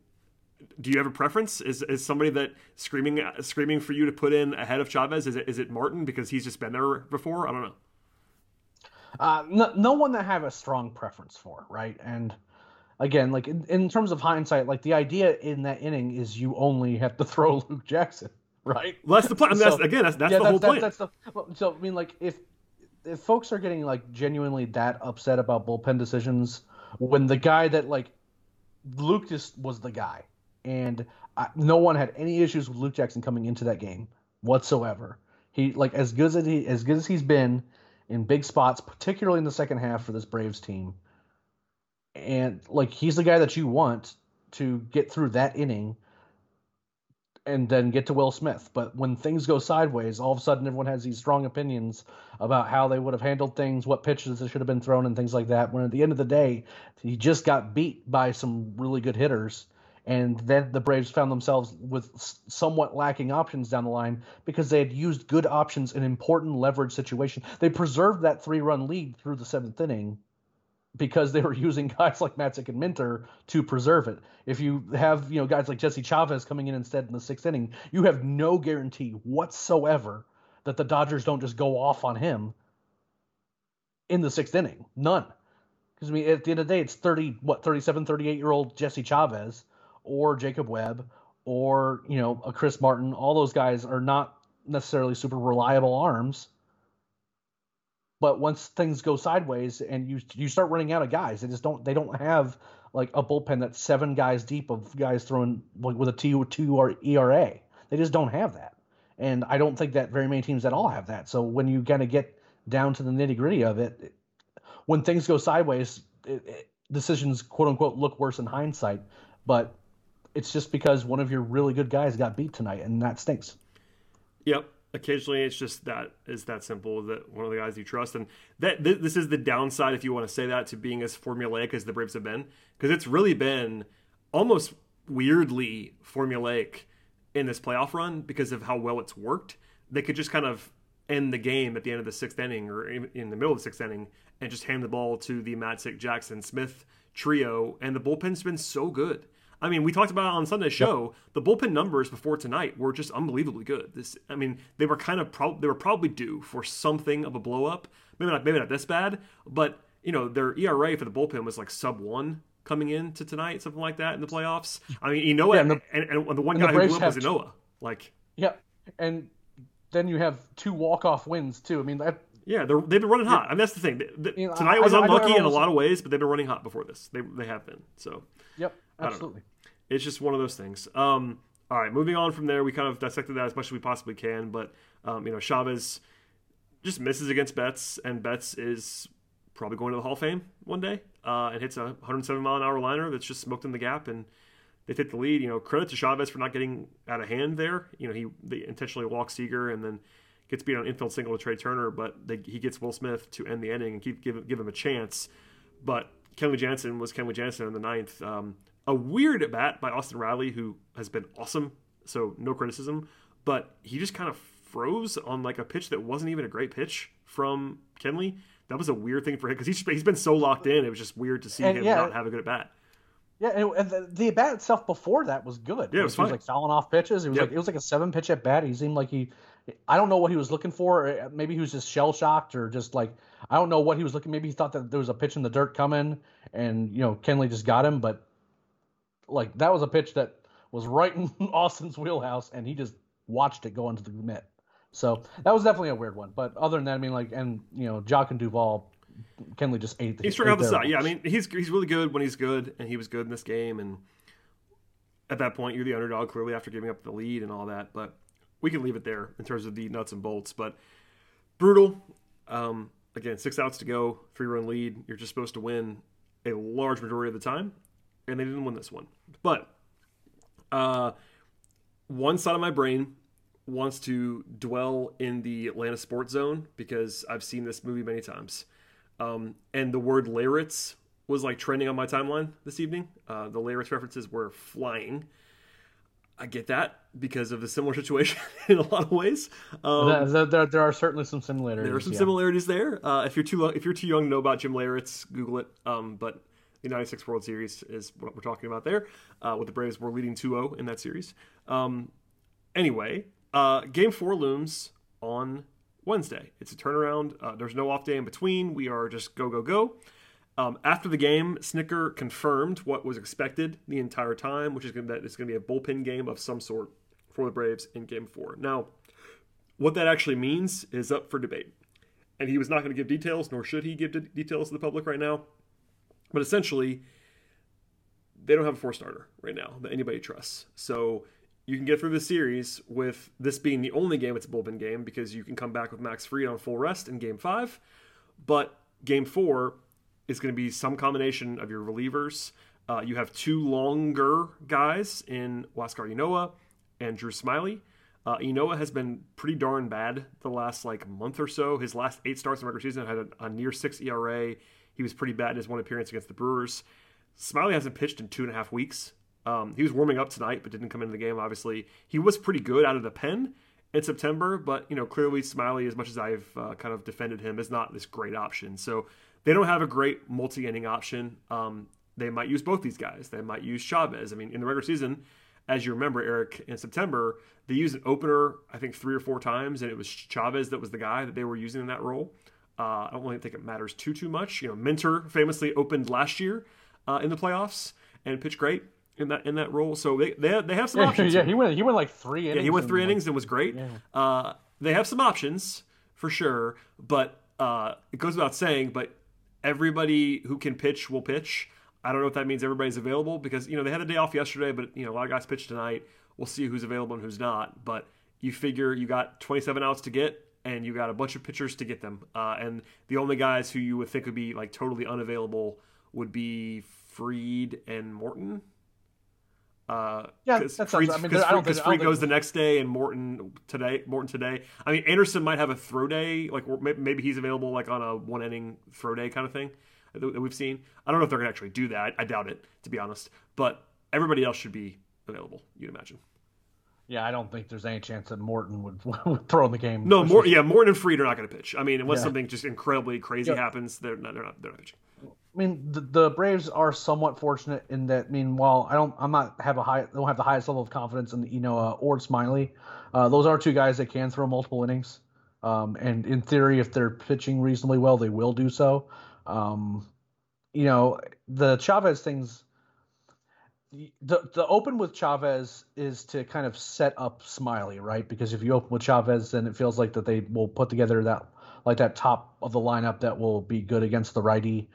do you have a preference? Is is somebody that screaming screaming for you to put in ahead of Chavez? Is it is it Martin because he's just been there before? I don't know.
Uh, no, no one that I have a strong preference for, right? And again, like in, in terms of hindsight, like the idea in that inning is you only have to throw Luke Jackson, right?
Well, that's the plan. so, that's, again, that's, that's yeah, the that's, whole
that's,
plan.
That's the, so I mean, like if if folks are getting like genuinely that upset about bullpen decisions when the guy that like Luke just was the guy, and I, no one had any issues with Luke Jackson coming into that game whatsoever. He like as good as he as good as he's been in big spots, particularly in the second half for this Braves team. And like he's the guy that you want to get through that inning and then get to Will Smith. But when things go sideways, all of a sudden everyone has these strong opinions about how they would have handled things, what pitches should have been thrown, and things like that. When at the end of the day, he just got beat by some really good hitters. And then the Braves found themselves with somewhat lacking options down the line because they had used good options in important leverage situation. They preserved that three run lead through the seventh inning because they were using guys like Matzek and Minter to preserve it. If you have, you know, guys like Jesse Chavez coming in instead in the sixth inning, you have no guarantee whatsoever that the Dodgers don't just go off on him in the sixth inning. None. Because I mean, at the end of the day, it's 30, what, 37, 38 year old Jesse Chavez or Jacob Webb or, you know, a Chris Martin. All those guys are not necessarily super reliable arms but once things go sideways and you you start running out of guys, they just don't they don't have like a bullpen that's seven guys deep of guys throwing like with a two two or ERA. They just don't have that, and I don't think that very many teams at all have that. So when you kind of get down to the nitty gritty of it, when things go sideways, it, it, decisions quote unquote look worse in hindsight, but it's just because one of your really good guys got beat tonight, and that stinks.
Yep, occasionally it's just that is that simple that one of the guys you trust. And that th- this is the downside if you want to say that to being as formulaic as the braves have been because it's really been almost weirdly formulaic in this playoff run because of how well it's worked. They could just kind of end the game at the end of the sixth inning or in the middle of the sixth inning and just hand the ball to the Matzek Jackson Smith trio. And the bullpen's been so good I mean, we talked about it on Sunday's show. Yep. The bullpen numbers before tonight were just unbelievably good. This, I mean, they were kind of they were probably due for something of a blow up. Maybe not, maybe not this bad, but you know, their ERA for the bullpen was like sub one coming into tonight, something like that in the playoffs. I mean, you know, yeah, and, the, and, and, the one guy the who blew up was Ynoa. Like,
yeah, and then you have two walk off wins too. I mean, that
yeah, they have been running hot. I mean, that's the thing. The, you know, tonight was I, unlucky I in a lot of ways, but they've been running hot before this. They they have been. So.
Yep. Absolutely.
It's just one of those things. Um, all right, moving on from there, we kind of dissected that as much as we possibly can, but um, you know, Chavez just misses against Betts, and Betts is probably going to the Hall of Fame one day, uh, and hits a 107 mile an hour liner that's just smoked in the gap, and they take the lead. You know, credit to Chavez for not getting out of hand there. You know, he they intentionally walks Seager and then gets beat on infield single to Trea Turner, but they, he gets Will Smith to end the inning and keep give give him a chance. But Kenley Jansen was Kenley Jansen in the ninth. Um, a weird at bat by Austin Riley, who has been awesome, so no criticism, but he just kind of froze on like a pitch that wasn't even a great pitch from Kenley. That was a weird thing for him because he's, he's been so locked in. It was just weird to see and him yeah, not have a good at bat.
Yeah, and the, the bat itself before that was good.
Yeah, it was, he was
like fouling off pitches. It was yep. like it was like a seven pitch at bat. He seemed like he, I don't know what he was looking for. Uh, maybe he was just shell shocked or just like I don't know what he was looking. Maybe he thought that there was a pitch in the dirt coming, and you know Kenley just got him. But like that was a pitch that was right in Austin's wheelhouse, and he just watched it go into the mitt. So that was definitely a weird one. But other than that, I mean, like, and you know, Joc and Duvall, Kenley just ate. The,
he struck out the side. Yeah, I mean, he's he's really good when he's good, and he was good in this game. And at that point, you're the underdog clearly after giving up the lead and all that. But we can leave it there in terms of the nuts and bolts. But brutal. Um, again, six outs to go, three run lead. You're just supposed to win a large majority of the time and they didn't win this one. But uh, one side of my brain wants to dwell in the Atlanta sports zone because I've seen this movie many times. Um, and the word Leyritz was like trending on my timeline this evening. Uh, the Leyritz references were flying. I get that because of the similar situation in a lot of ways.
Um, there, there, there, are certainly some similarities.
There are some yeah. similarities there. Uh, if you're too if you're too young to know about Jim Leyritz, Google it. Um, but the 96 World Series is what we're talking about there, uh, with the Braves were leading 2 0 in that series. Um, anyway, uh, game four looms on Wednesday. It's a turnaround. Uh, there's no off day in between. We are just go, go, go. Um, after the game, Snitker confirmed what was expected the entire time, which is gonna, that it's going to be a bullpen game of some sort for the Braves in game four. Now, what that actually means is up for debate. And he was not going to give details, nor should he give details to the public right now. But essentially, they don't have a four starter right now that anybody trusts. So you can get through the series with this being the only game it's a bullpen game because you can come back with Max Fried on full rest in game five. But game four is going to be some combination of your relievers. Uh, you have two longer guys in Huascar Ynoa and Drew Smyly. Uh, Ynoa has been pretty darn bad the last like month or so. His last eight starts in the regular season had a, a near six ERA. He was pretty bad in his one appearance against the Brewers. Smyly hasn't pitched in two and a half weeks. Um, he was warming up tonight, but didn't come into the game. Obviously, he was pretty good out of the pen in September, but you know clearly Smyly, as much as I've uh, kind of defended him, is not this great option. So they don't have a great multi-inning option. Um, they might use both these guys. They might use Chavez. I mean, in the regular season, as you remember, Eric, in September, they used an opener, I think, three or four times, and it was Chavez that was the guy that they were using in that role. Uh, I don't really think it matters too too much. You know, Minter famously opened last year uh, in the playoffs and pitched great in that in that role. So they they have, they have some
yeah,
options.
Yeah, he went he went like three innings.
Yeah, he went three innings and was great.
Yeah.
Uh, they have some options for sure, but uh, it goes without saying. But everybody who can pitch will pitch. I don't know if that means everybody's available because you know they had a day off yesterday, but you know a lot of guys pitched tonight. We'll see who's available and who's not. But you figure you got 27 outs to get, and you got a bunch of pitchers to get them. Uh, and the only guys who you would think would be like totally unavailable would be Fried and Morton. Uh,
Yeah,
cause
that sounds- I mean,
cause
I don't
'cause
think- I don't
Fried goes
think-
the next day, and Morton today. Morton today. I mean, Anderson might have a throw day, like maybe he's available like on a one inning throw day kind of thing that that we've seen. I don't know if they're gonna actually do that. I doubt it, to be honest. But everybody else should be available. You'd imagine.
Yeah, I don't think there's any chance that Morton would, would throw in the game.
No, more. Yeah, Morton and Fried are not going to pitch. I mean, unless
Yeah.
something just incredibly crazy
Yeah.
happens, they're not. They're not. They're not pitching.
I mean, the, the Braves are somewhat fortunate in that. Meanwhile, I don't, I'm not have a high, don't have the highest level of confidence in you know uh, or Smyly. Uh, those are two guys that can throw multiple innings, um, and in theory, if they're pitching reasonably well, they will do so. Um, you know, the Chavez things. The the open with Chavez is to kind of set up Smyly, right? Because if you open with Chavez, then it feels like that they will put together that like that top of the lineup that will be good against the righty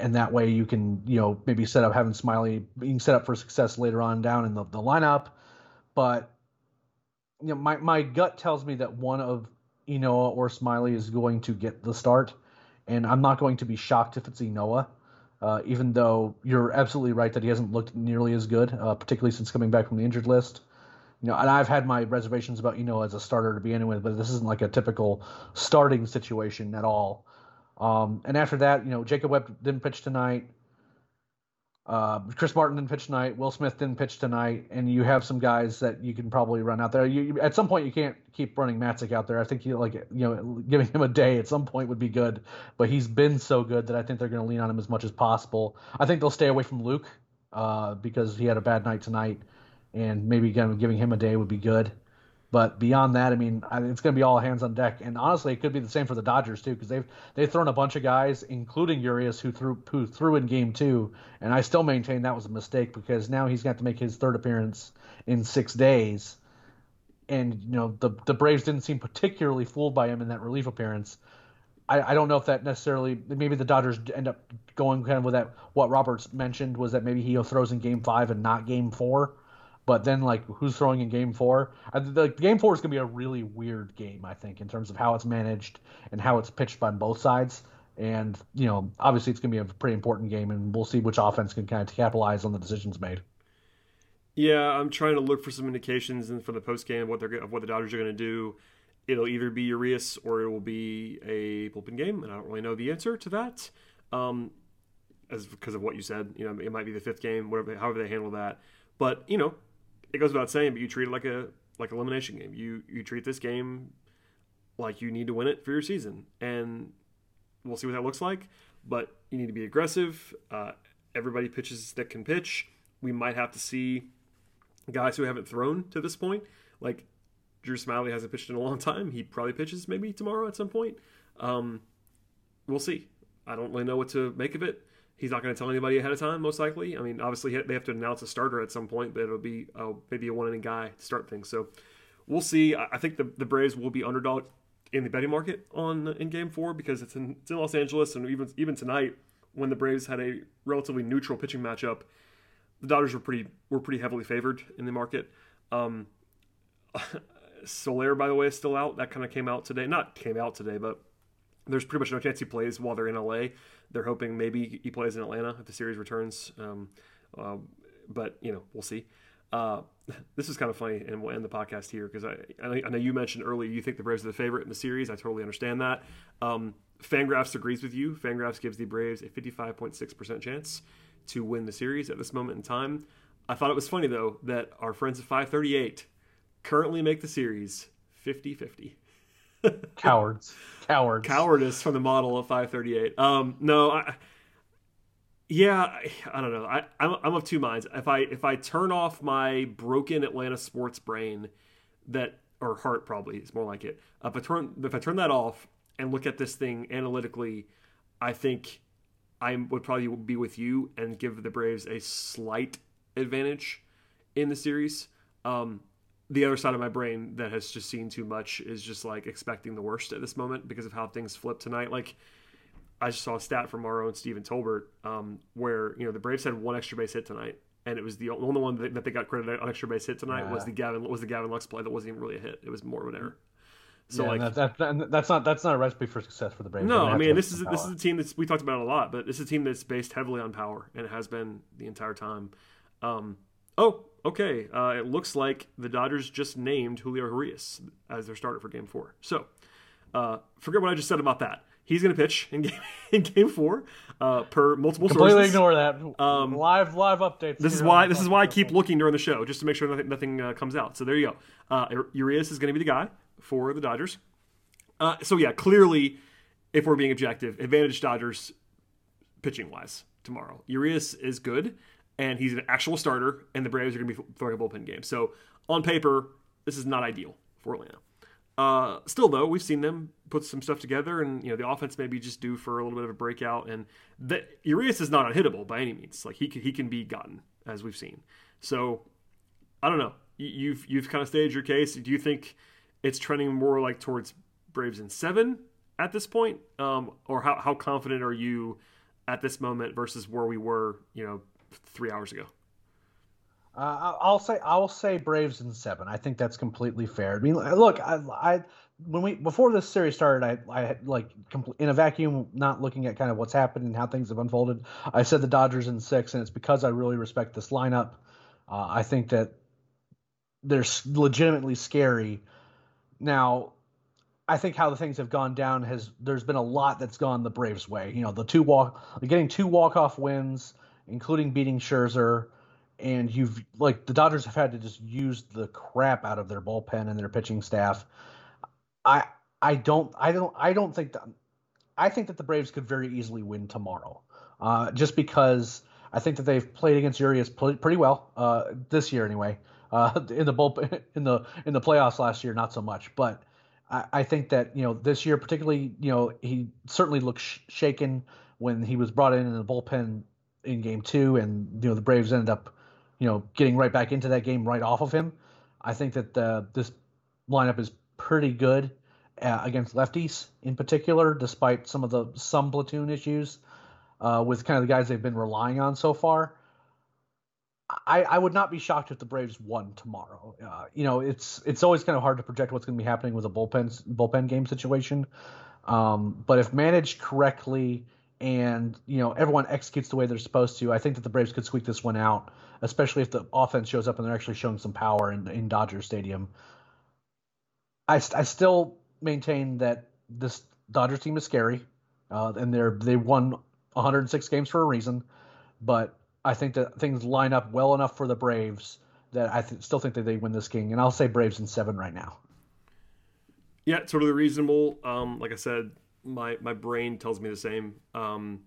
and that way you can you know maybe set up having Smyly being set up for success later on down in the, the lineup. But you know my my gut tells me that one of Ynoa or Smyly is going to get the start, and I'm not going to be shocked if it's Ynoa. Uh, even though you're absolutely right that he hasn't looked nearly as good, uh, particularly since coming back from the injured list. You know, and I've had my reservations about Ynoa as a starter to begin with, but this isn't like a typical starting situation at all. Um, and after that, you know, Jacob Webb didn't pitch tonight. Uh, Chris Martin didn't pitch tonight. Will Smith didn't pitch tonight, and you have some guys that you can probably run out there. You, you- at some point you can't keep running Matzek out there. I think you like you know giving him a day at some point would be good, but he's been so good that I think they're going to lean on him as much as possible. I think they'll stay away from Luke uh, because he had a bad night tonight, and maybe of giving him a day would be good. But beyond that, I mean, I, it's going to be all hands on deck. And honestly, it could be the same for the Dodgers too, because they've they've thrown a bunch of guys, including Urias, who threw who threw in Game Two, and I still maintain that was a mistake because now he's got to make his third appearance in six days. And you know the the Braves didn't seem particularly fooled by him in that relief appearance. I, I don't know if that necessarily maybe the Dodgers end up going kind of with that what Roberts mentioned was that maybe he throws in Game Five and not Game Four. But then, like, who's throwing in Game Four? The Game Four is going to be a really weird game, I think, in terms of how it's managed and how it's pitched by both sides. And you know, obviously, it's going to be a pretty important game, and we'll see which offense can kind of capitalize on the decisions made.
Yeah, I'm trying to look for some indications and for the post game of what they're of what the Dodgers are going to do. It'll either be Urias or it will be a bullpen game, and I don't really know the answer to that. Um, as because of what you said, you know, it might be the fifth game, whatever, however they handle that. But you know, it goes without saying, but you treat it like a like elimination game. You you treat this game like you need to win it for your season, and we'll see what that looks like. But you need to be aggressive. Uh, everybody pitches that can pitch. We might have to see guys who haven't thrown to this point, like Drew Smyly hasn't pitched in a long time. He probably pitches maybe tomorrow at some point. Um, we'll see. I don't really know what to make of it. He's not going to tell anybody ahead of time, most likely. I mean, obviously they have to announce a starter at some point, but it'll be uh, maybe a one inning guy to start things. So we'll see. I think the, the Braves will be underdog in the betting market on in Game Four because it's in, it's in Los Angeles, and even even tonight when the Braves had a relatively neutral pitching matchup, the Dodgers were pretty were pretty heavily favored in the market. Um, Soler, by the way, is still out. That kind of came out today. Not came out today, but there's pretty much no chance he plays while they're in LA. They're hoping maybe he plays in Atlanta if the series returns. Um, uh, but you know, we'll see. Uh, this is kind of funny, and we'll end the podcast here because I, I know you mentioned earlier you think the Braves are the favorite in the series. I totally understand that. Um, Fangraphs agrees with you. Fangraphs gives the Braves a 55.6% chance to win the series at this moment in time. I thought it was funny, though, that our friends at 538 currently make the series 50 50.
Cowards. Cowards.
Cowardice from the model of 538. Um, no, I, yeah, I, I don't know. I, I'm, I'm of two minds. If I if I turn off my broken Atlanta sports brain, that or heart probably is more like it. Uh, if I turn if I turn that off and look at this thing analytically, I think I would probably be with you and give the Braves a slight advantage in the series. Um, the other side of my brain that has just seen too much is just like expecting the worst at this moment because of how things flipped tonight. Like I just saw a stat from our own Stephen Tolbert um, where you know the Braves had one extra base hit tonight, and it was the only one that, they got credited on extra base hit tonight yeah. was the Gavin was the Gavin Lux play that wasn't even really a hit. It was more of an error.
So yeah, like that, that, that's not that's not a recipe for success for the Braves.
No, I mean this is this is a team that's we talked about a lot, but this is a team that's based heavily on power, and it has been the entire time. Um, oh, okay. Uh, it looks like the Dodgers just named Julio Urias as their starter for Game Four. So uh, forget what I just said about that. He's going to pitch in game, in game four, uh, per multiple
Completely
sources.
ignore that. Um, live live updates.
This is why this is why I keep looking during the show just to make sure nothing, nothing uh, comes out. So there you go. Uh, Urias is going to be the guy for the Dodgers. Uh, so yeah, clearly, if we're being objective, advantage Dodgers pitching wise tomorrow. Urias is good and he's an actual starter, and the Braves are going to be throwing a bullpen game. So on paper, this is not ideal for Atlanta. Uh, still, though, we've seen them put some stuff together, and you know the offense maybe just due for a little bit of a breakout. And the, Urias is not unhittable by any means. Like he can, he can be gotten, as we've seen. So I don't know. You've you've kind of stated your case. Do you think it's trending more like towards Braves in seven at this point, um, or how how confident are you at this moment versus where we were, you know, three hours ago.
Uh, I'll say I'll say Braves in seven. I think that's completely fair. I mean, look, I, I when we before this series started, I I had like in a vacuum, not looking at kind of what's happened and how things have unfolded. I said the Dodgers in six, and it's because I really respect this lineup. Uh, I think that they're legitimately scary. Now, I think how the things have gone down has there's been a lot that's gone the Braves' way. You know, the two walk getting two walk off wins including beating Scherzer. And you've like the Dodgers have had to just use the crap out of their bullpen and their pitching staff. I I don't I don't I don't think that I think that the Braves could very easily win tomorrow. Uh, just because I think that they've played against Urias pretty well uh, this year anyway. Uh, in the bullpen, in the in the playoffs last year, not so much. But I, I think that you know this year, particularly, you know, he certainly looked sh- shaken when he was brought in in the bullpen in game two, and you know the Braves ended up, you know, getting right back into that game right off of him. I think that uh, this lineup is pretty good uh, against lefties in particular, despite some of the some platoon issues uh, with kind of the guys they've been relying on so far. I, I would not be shocked if the Braves won tomorrow. Uh, you know, it's it's always kind of hard to project what's going to be happening with a bullpen bullpen game situation. Um, but if managed correctly and you know everyone executes the way they're supposed to, I think that the Braves could squeak this one out, especially if the offense shows up and they're actually showing some power in, in Dodger Stadium. I, I still maintain that this Dodgers team is scary, uh, and they're they won 106 games for a reason, but I think that things line up well enough for the Braves that I th- still think that they win this game, and I'll say Braves in seven right now.
Yeah, totally reasonable. Um, like I said, my my brain tells me the same. Um,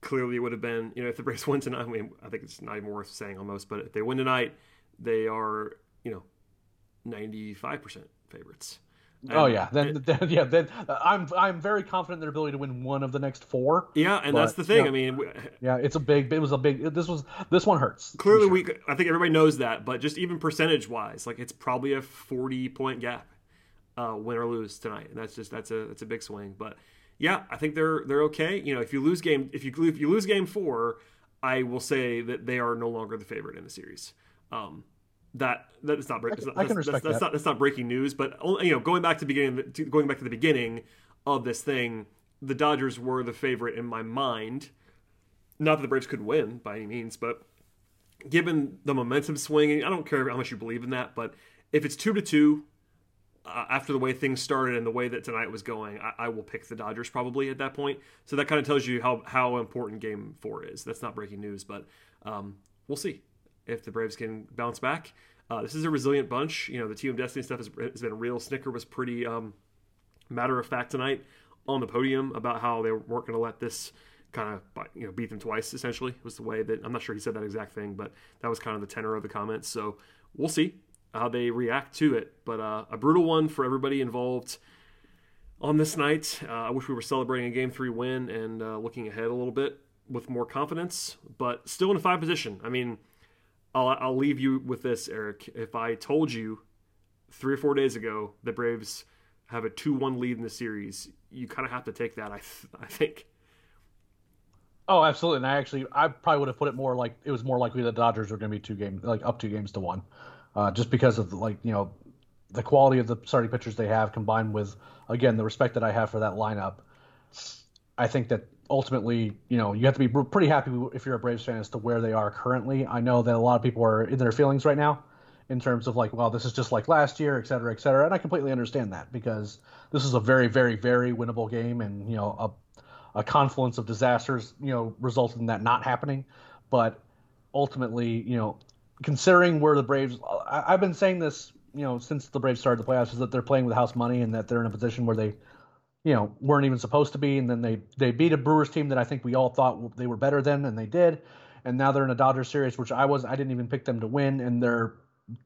clearly, it would have been you know if the Braves win tonight. I mean, I think it's not even worth saying almost, but if they win tonight, they are you know ninety five percent favorites.
And, oh yeah, then, then yeah, then uh, I'm I'm very confident in their ability to win one of the next four.
Yeah, and but, that's the thing.
Yeah,
I mean,
yeah, it's a big. It was a big. This was this one hurts.
Clearly, sure. we. I think everybody knows that, but just even percentage wise, like it's probably a forty point gap uh, win or lose tonight, and that's just that's a that's a big swing. But yeah, I think they're they're okay. You know, if you lose game if you if you lose game four, I will say that they are no longer the favorite in the series. Um, that that is not
I
can,
not, I can respect
that's, that's,
that.
not that's not breaking news, but you know, going back to beginning to, going back to the beginning of this thing, the Dodgers were the favorite in my mind. Not that the Braves could win by any means, but given the momentum swinging, I don't care how much you believe in that, but if it's two to two uh, after the way things started and the way that tonight was going, I, I, will pick the Dodgers probably at that point. So that kind of tells you how how important Game Four is. That's not breaking news, but um, we'll see if the Braves can bounce back. Uh, this is a resilient bunch. You know, the Team Destiny stuff has, has been real. Snitker was pretty um, matter of fact tonight on the podium about how they weren't going to let this kind of you know beat them twice. Essentially, was the way that I'm not sure he said that exact thing, but that was kind of the tenor of the comments. So we'll see how they react to it. But uh, a brutal one for everybody involved on this night. Uh, I wish we were celebrating a game three win and uh, looking ahead a little bit with more confidence, but still in a five position. I mean, I'll, I'll leave you with this, Eric. If I told you three or four days ago the Braves have a 2 1 lead in the series, you kind of have to take that, I, th- I think.
Oh, absolutely. And I actually, I probably would have put it more like it was more likely the Dodgers were going to be two games, like up two games to one uh, just because of like you know the quality of the starting pitchers they have combined with again the respect that I have for that lineup. I think that ultimately, you know, you have to be pretty happy if you're a Braves fan as to where they are currently. I know that a lot of people are in their feelings right now in terms of like, well, this is just like last year, et cetera, et cetera. And I completely understand that because this is a very, very, very winnable game and, you know, a, a confluence of disasters, you know, resulted in that not happening. But ultimately, you know, considering where the Braves, I, have been saying this, you know, since the Braves started the playoffs, is that they're playing with house money and that they're in a position where they, you know, weren't even supposed to be, and then they they beat a Brewers team that I think we all thought they were better than, and they did, and now they're in a Dodgers series, which I was I didn't even pick them to win, and they're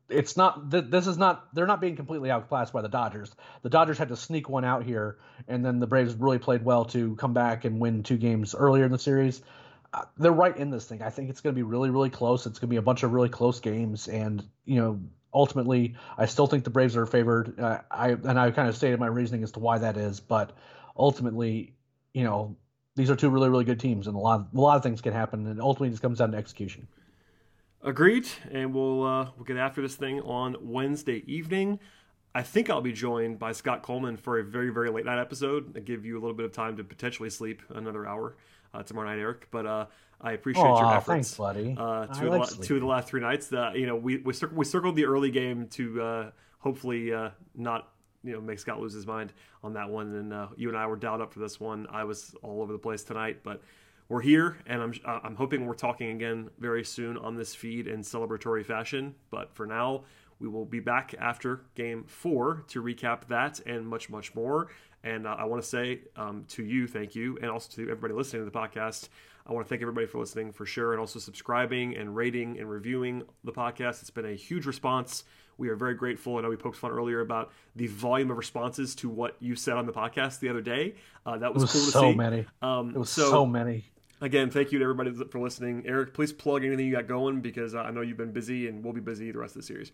it's not this is not they're not being completely outclassed by the Dodgers. The Dodgers had to sneak one out here, and then the Braves really played well to come back and win two games earlier in the series they're right in this thing. I think it's going to be really, really close. It's going to be a bunch of really close games, and you know, ultimately, I still think the Braves are favored. Uh, I and I kind of stated my reasoning as to why that is, but ultimately, you know, these are two really, really good teams, and a lot, of, a lot of things can happen, and ultimately, this comes down to execution.
Agreed, and we'll uh, we'll get after this thing on Wednesday evening. I think I'll be joined by Scott Coleman for a very, very late night episode and give you a little bit of time to potentially sleep another hour uh, tomorrow night, Eric. But uh, I appreciate
Aww,
your efforts,
thanks, buddy.
Uh,
two,
of like the, two of the last three nights. Uh, you know, we we, cir- we, circled the early game to uh, hopefully uh, not you know make Scott lose his mind on that one. And uh, you and I were dialed up for this one. I was all over the place tonight, but we're here, and I'm uh, I'm hoping we're talking again very soon on this feed in celebratory fashion. But for now. We will be back after game four to recap that and much, much more. And uh, I want to say um, to you, thank you, and also to everybody listening to the podcast. I want to thank everybody for listening for sure, and also subscribing and rating and reviewing the podcast. It's been a huge response. We are very grateful. I know we poked fun earlier about the volume of responses to what you said on the podcast the other day. Uh, that was,
was
cool to
so
see.
Many.
Um,
it was
so,
so many.
Again, thank you to everybody for listening. Eric, please plug anything you got going because I know you've been busy and we'll be busy the rest of the series.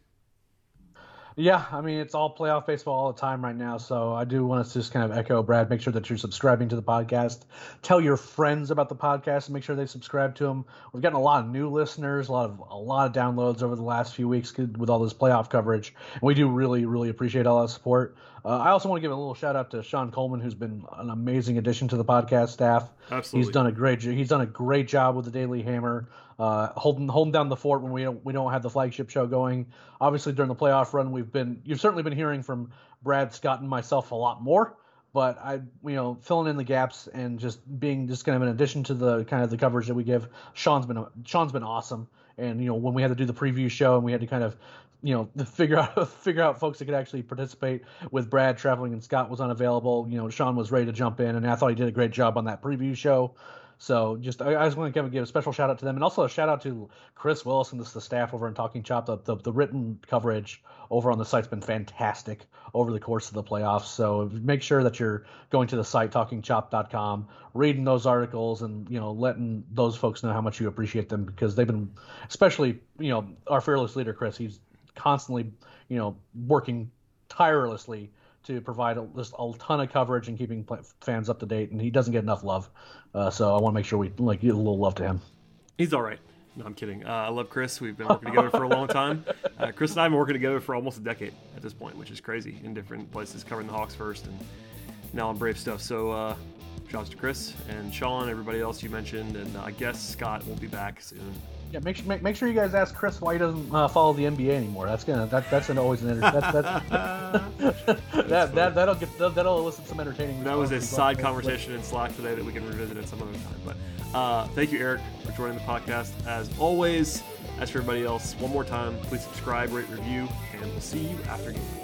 Yeah, I mean it's all playoff baseball all the time right now. So I do want to just kind of echo Brad. Make sure that you're subscribing to the podcast. Tell your friends about the podcast and make sure they subscribe to them. We've gotten a lot of new listeners, a lot of a lot of downloads over the last few weeks with all this playoff coverage. And we do really really appreciate all that support. Uh, I also want to give a little shout out to Sean Coleman, who's been an amazing addition to the podcast staff.
Absolutely,
he's done a great he's done a great job with the Daily Hammer, uh, holding holding down the fort when we don't we don't have the flagship show going. Obviously, during the playoff run, we've been you've certainly been hearing from Brad Scott and myself a lot more. But I, you know, filling in the gaps and just being just kind of an addition to the kind of the coverage that we give. Sean's been Sean's been awesome. And you know, when we had to do the preview show and we had to kind of you know, figure out figure out folks that could actually participate with Brad traveling and Scott was unavailable. You know, Sean was ready to jump in, and I thought he did a great job on that preview show. So just I, I just want to give, give a special shout out to them, and also a shout out to Kris Willis and the staff over in Talking Chop. The, the, the written coverage over on the site's been fantastic over the course of the playoffs. So make sure that you're going to the site talkingchop.com, reading those articles, and you know letting those folks know how much you appreciate them because they've been, especially you know our fearless leader Chris. He's constantly, you know, working tirelessly to provide a, just a ton of coverage and keeping fans up to date. And he doesn't get enough love, uh, so I want to make sure we like give a little love to him.
He's all right. No, I'm kidding. Uh, I love Chris. We've been working together for a long time. Uh, Chris and I have been working together for almost a decade at this point, which is crazy in different places, covering the Hawks first and now on Brave stuff. So, uh, shouts to Chris and Sean, everybody else you mentioned, and I guess Scott will be back soon
Yeah, make sure make, make sure you guys ask Chris why he doesn't uh, follow the NBA anymore. That's gonna that that's an always an enter- that, that's, that, that that'll get that'll elicit some entertaining.
That was a side conversation in Slack today that we can revisit at some other time. But uh, thank you, Eric, for joining the podcast. As always, as for everybody else, one more time, please subscribe, rate, review, and we'll see you after game.